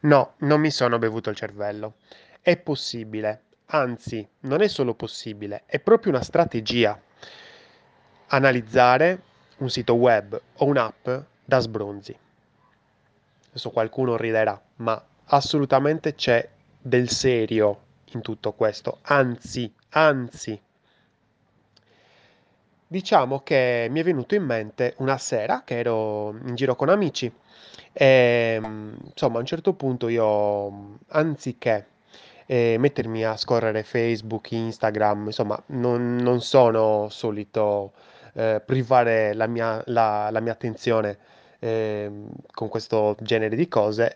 No, non mi sono bevuto il cervello. È possibile, anzi, non è solo possibile, è proprio una strategia analizzare un sito web o un'app da sbronzi. Adesso qualcuno riderà, ma assolutamente c'è del serio in tutto questo. Anzi, anzi, diciamo che mi è venuto in mente una sera che ero in giro con amici e insomma a un certo punto io anziché eh, mettermi a scorrere Facebook, Instagram, insomma non, non sono solito eh, privare la mia, la, la mia attenzione eh, con questo genere di cose,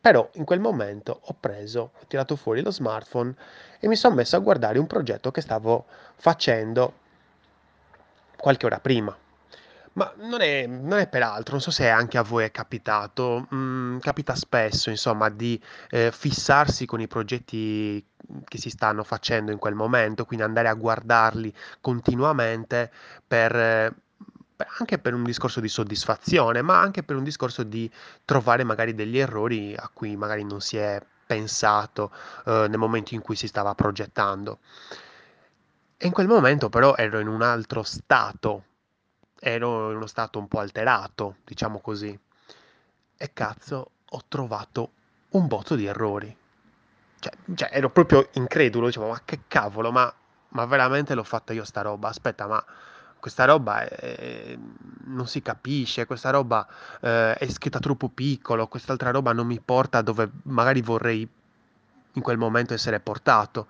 però in quel momento ho preso, ho tirato fuori lo smartphone e mi sono messo a guardare un progetto che stavo facendo qualche ora prima. Ma non è, non è per altro, non so se anche a voi è capitato, mm, capita spesso, insomma, di eh, fissarsi con i progetti che si stanno facendo in quel momento, quindi andare a guardarli continuamente per, eh, anche per un discorso di soddisfazione, ma anche per un discorso di trovare magari degli errori a cui magari non si è pensato eh, nel momento in cui si stava progettando. E in quel momento però ero in un altro stato, ero in uno stato un po' alterato, diciamo così. E cazzo, ho trovato un botto di errori. Cioè, cioè ero proprio incredulo, dicevo, ma che cavolo, ma, ma veramente l'ho fatta io sta roba? Aspetta, ma questa roba è, non si capisce, questa roba eh, è scritta troppo piccolo, quest'altra roba non mi porta dove magari vorrei in quel momento essere portato.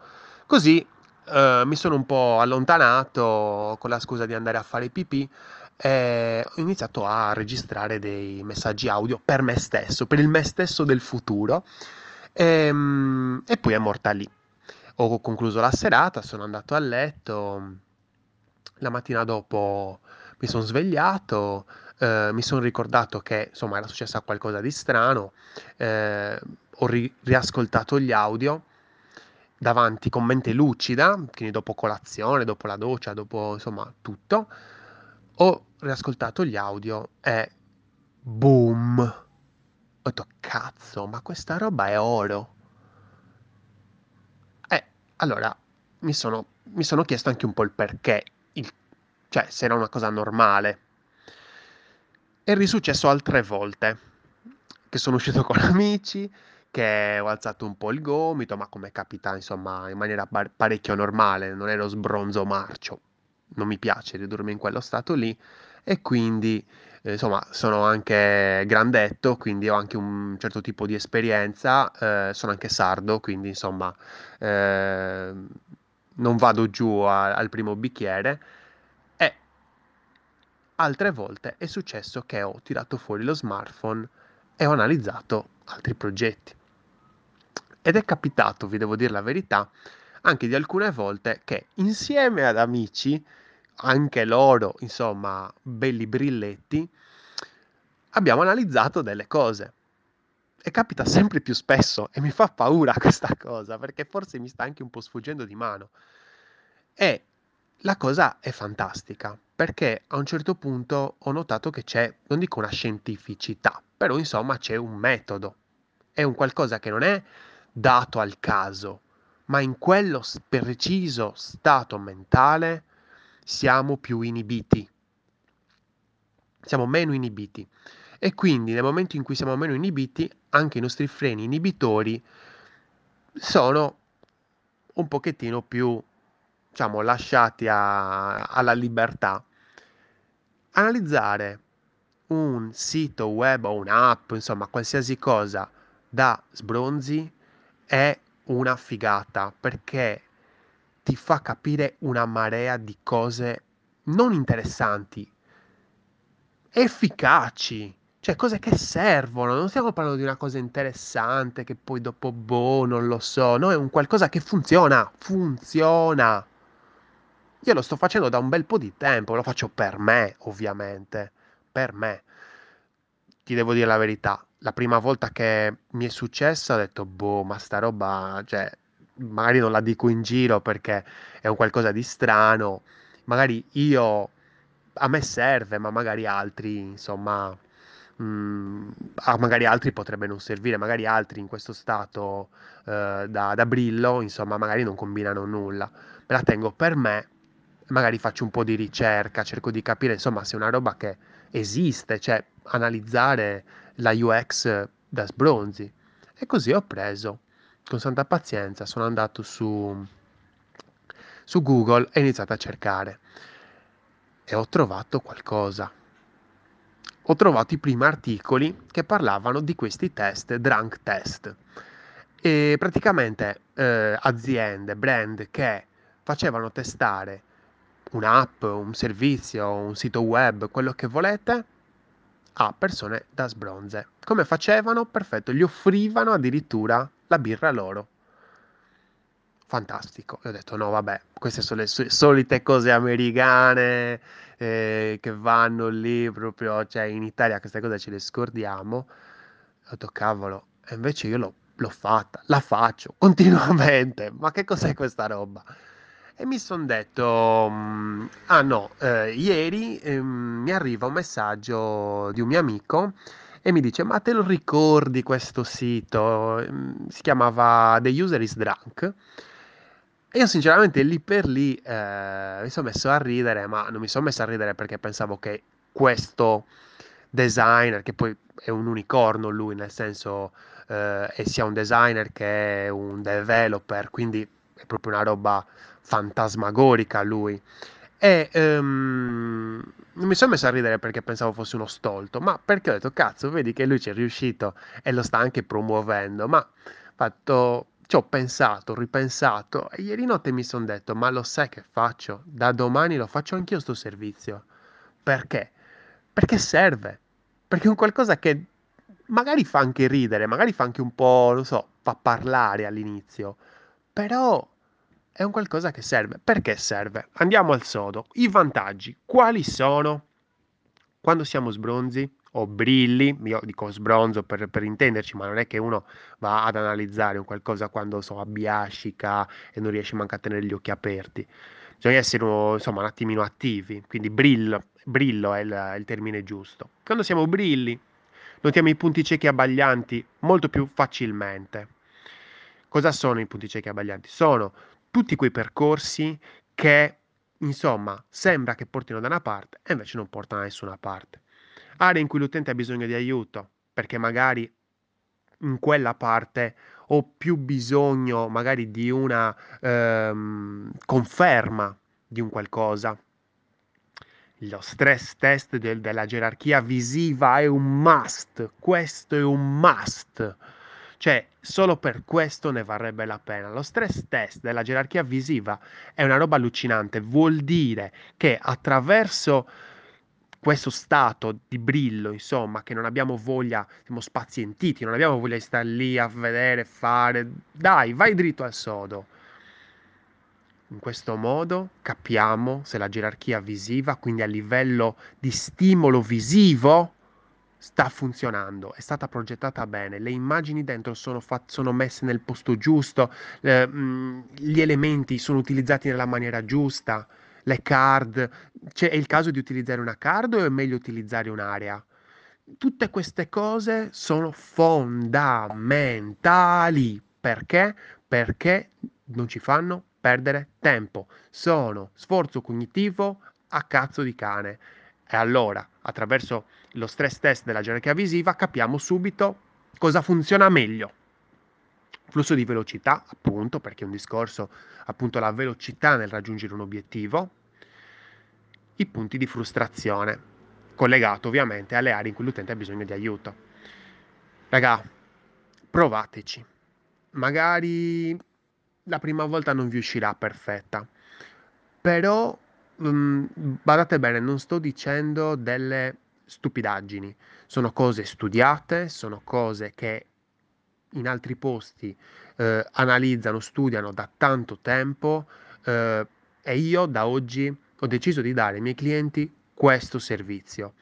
Così eh, mi sono un po' allontanato con la scusa di andare a fare pipì e ho iniziato a registrare dei messaggi audio per me stesso, per il me stesso del futuro. E, mm, e poi è morta lì. Ho concluso la serata, sono andato a letto, la mattina dopo mi sono svegliato, eh, mi sono ricordato che insomma era successo qualcosa di strano, eh, ho ri- riascoltato gli audio davanti con mente lucida, quindi dopo colazione, dopo la doccia, dopo insomma tutto, ho riascoltato gli audio e boom! Ho detto cazzo, ma questa roba è oro. E allora mi sono, mi sono chiesto anche un po' il perché, il, cioè se era una cosa normale. È risuccesso altre volte, che sono uscito con amici, che ho alzato un po' il gomito, ma come capita, insomma, in maniera par- parecchio normale, non ero sbronzo marcio, non mi piace ridurmi in quello stato lì e quindi, eh, insomma, sono anche grandetto, quindi ho anche un certo tipo di esperienza, eh, sono anche sardo, quindi, insomma, eh, non vado giù a- al primo bicchiere e altre volte è successo che ho tirato fuori lo smartphone e ho analizzato altri progetti. Ed è capitato, vi devo dire la verità, anche di alcune volte che insieme ad amici, anche loro, insomma, belli brilletti, abbiamo analizzato delle cose. E capita sempre più spesso e mi fa paura questa cosa perché forse mi sta anche un po' sfuggendo di mano. E la cosa è fantastica perché a un certo punto ho notato che c'è, non dico una scientificità, però insomma c'è un metodo. È un qualcosa che non è dato al caso, ma in quello preciso stato mentale siamo più inibiti, siamo meno inibiti. E quindi nel momento in cui siamo meno inibiti, anche i nostri freni inibitori sono un pochettino più, diciamo, lasciati a, alla libertà. Analizzare un sito web o un'app, insomma, qualsiasi cosa da sbronzi è una figata perché ti fa capire una marea di cose non interessanti, efficaci, cioè cose che servono. Non stiamo parlando di una cosa interessante che poi dopo, boh, non lo so. No, è un qualcosa che funziona, funziona. Io lo sto facendo da un bel po' di tempo, lo faccio per me, ovviamente, per me. Ti devo dire la verità, la prima volta che mi è successo ho detto, boh, ma sta roba, cioè, magari non la dico in giro perché è un qualcosa di strano, magari io, a me serve, ma magari altri, insomma, mm, a magari altri potrebbe non servire, magari altri in questo stato eh, da, da brillo, insomma, magari non combinano nulla. Me la tengo per me, magari faccio un po' di ricerca, cerco di capire, insomma, se è una roba che esiste, cioè analizzare la UX da sbronzi. E così ho preso, con santa pazienza, sono andato su, su Google e ho iniziato a cercare. E ho trovato qualcosa. Ho trovato i primi articoli che parlavano di questi test, drunk test. E praticamente eh, aziende, brand che facevano testare un'app, un servizio, un sito web, quello che volete, a persone da sbronze. Come facevano? Perfetto, gli offrivano addirittura la birra loro. Fantastico. E ho detto no, vabbè, queste sono le solite cose americane eh, che vanno lì proprio, cioè in Italia queste cose ce le scordiamo. Ho detto cavolo, e invece io l'ho, l'ho fatta, la faccio continuamente. Ma che cos'è questa roba? E mi sono detto, mm, ah no, eh, ieri eh, mi arriva un messaggio di un mio amico e mi dice, ma te lo ricordi questo sito? Mm, si chiamava The User is Drunk. E io sinceramente lì per lì eh, mi sono messo a ridere, ma non mi sono messo a ridere perché pensavo che questo designer, che poi è un unicorno lui, nel senso eh, sia un designer che un developer, quindi è proprio una roba fantasmagorica lui. E um, mi sono messo a ridere perché pensavo fosse uno stolto, ma perché ho detto cazzo, vedi che lui ci è riuscito e lo sta anche promuovendo. Ma fatto, ci ho pensato, ripensato e ieri notte mi sono detto, ma lo sai che faccio? Da domani lo faccio anch'io sto servizio. Perché? Perché serve. Perché è un qualcosa che magari fa anche ridere, magari fa anche un po', non so, fa parlare all'inizio, però è un qualcosa che serve. Perché serve? Andiamo al sodo. I vantaggi, quali sono? Quando siamo sbronzi o brilli, io dico sbronzo per, per intenderci, ma non è che uno va ad analizzare un qualcosa quando so, abbiascica e non riesce manco a tenere gli occhi aperti. Bisogna essere insomma un attimino attivi, quindi brillo, brillo è il, il termine giusto. Quando siamo brilli, notiamo i punti ciechi abbaglianti molto più facilmente. Cosa sono i punti ciechi abbaglianti? Sono tutti quei percorsi che, insomma, sembra che portino da una parte e invece non portano da nessuna parte. Aree in cui l'utente ha bisogno di aiuto, perché magari in quella parte ho più bisogno magari di una ehm, conferma di un qualcosa. Lo stress test del, della gerarchia visiva è un must, questo è un must. Cioè, solo per questo ne varrebbe la pena. Lo stress test della gerarchia visiva è una roba allucinante, vuol dire che attraverso questo stato di brillo, insomma, che non abbiamo voglia, siamo spazientiti, non abbiamo voglia di stare lì a vedere, fare, dai, vai dritto al sodo. In questo modo capiamo se la gerarchia visiva, quindi a livello di stimolo visivo, sta funzionando, è stata progettata bene, le immagini dentro sono, fat- sono messe nel posto giusto, eh, mh, gli elementi sono utilizzati nella maniera giusta, le card, cioè, è il caso di utilizzare una card o è meglio utilizzare un'area? Tutte queste cose sono fondamentali. Perché? Perché non ci fanno perdere tempo. Sono sforzo cognitivo a cazzo di cane. E allora, attraverso lo stress test della gerarchia visiva, capiamo subito cosa funziona meglio. Flusso di velocità, appunto, perché è un discorso, appunto, la velocità nel raggiungere un obiettivo. I punti di frustrazione, collegato ovviamente alle aree in cui l'utente ha bisogno di aiuto. Raga, provateci. Magari la prima volta non vi uscirà perfetta, però badate bene, non sto dicendo delle stupidaggini, sono cose studiate, sono cose che in altri posti eh, analizzano, studiano da tanto tempo eh, e io da oggi ho deciso di dare ai miei clienti questo servizio.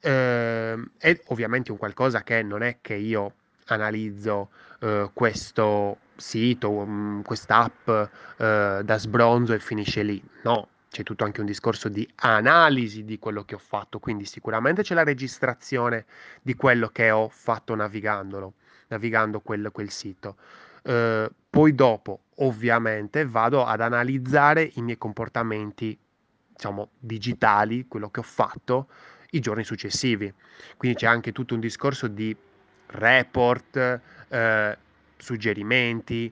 Eh, è ovviamente un qualcosa che non è che io analizzo eh, questo sito, um, quest'app eh, da sbronzo e finisce lì. No, c'è tutto anche un discorso di analisi di quello che ho fatto, quindi sicuramente c'è la registrazione di quello che ho fatto navigandolo, navigando quel, quel sito. Uh, poi dopo, ovviamente, vado ad analizzare i miei comportamenti, diciamo, digitali, quello che ho fatto i giorni successivi. Quindi c'è anche tutto un discorso di report, eh, suggerimenti,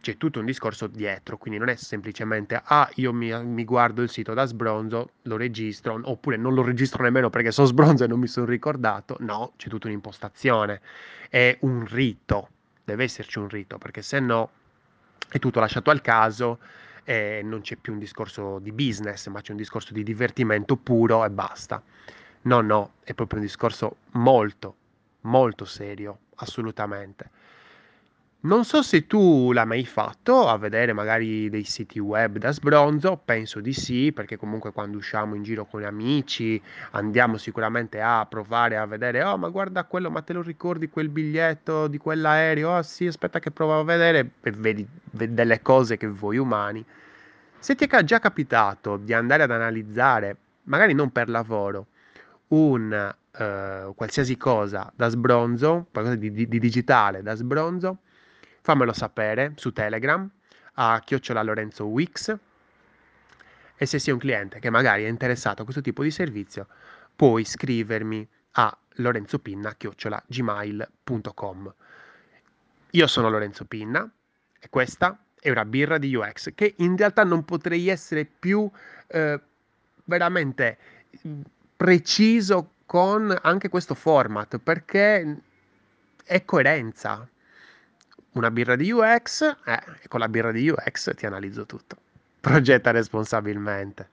c'è tutto un discorso dietro, quindi non è semplicemente ah io mi, mi, guardo il sito da sbronzo, lo registro, oppure non lo registro nemmeno perché sono sbronzo e non mi sono ricordato, no, c'è tutta un'impostazione, è un rito, deve esserci un rito, perché se no è tutto lasciato al caso e non c'è più un discorso di business, ma c'è un discorso di divertimento puro e basta. No, no, è proprio un discorso molto, molto serio, assolutamente. Non so se tu l'hai mai fatto a vedere magari dei siti web da sbronzo, penso di sì, perché comunque quando usciamo in giro con amici andiamo sicuramente a provare a vedere, oh ma guarda quello, ma te lo ricordi quel biglietto di quell'aereo? Oh sì, aspetta che provo a vedere e vedi, vedi delle cose che voi umani. Se ti è già capitato di andare ad analizzare, magari non per lavoro, un uh, qualsiasi cosa da sbronzo, qualcosa di, di, di digitale da sbronzo, fammelo sapere su Telegram a chiocciola Lorenzo Wix e se sei un cliente che magari è interessato a questo tipo di servizio puoi scrivermi a lorenzopinna chiocciola gmail.com io sono Lorenzo Pinna e questa è una birra di UX che in realtà non potrei essere più eh, veramente preciso con anche questo format perché è coerenza una birra di UX, eh, e con la birra di UX ti analizzo tutto. Progetta responsabilmente.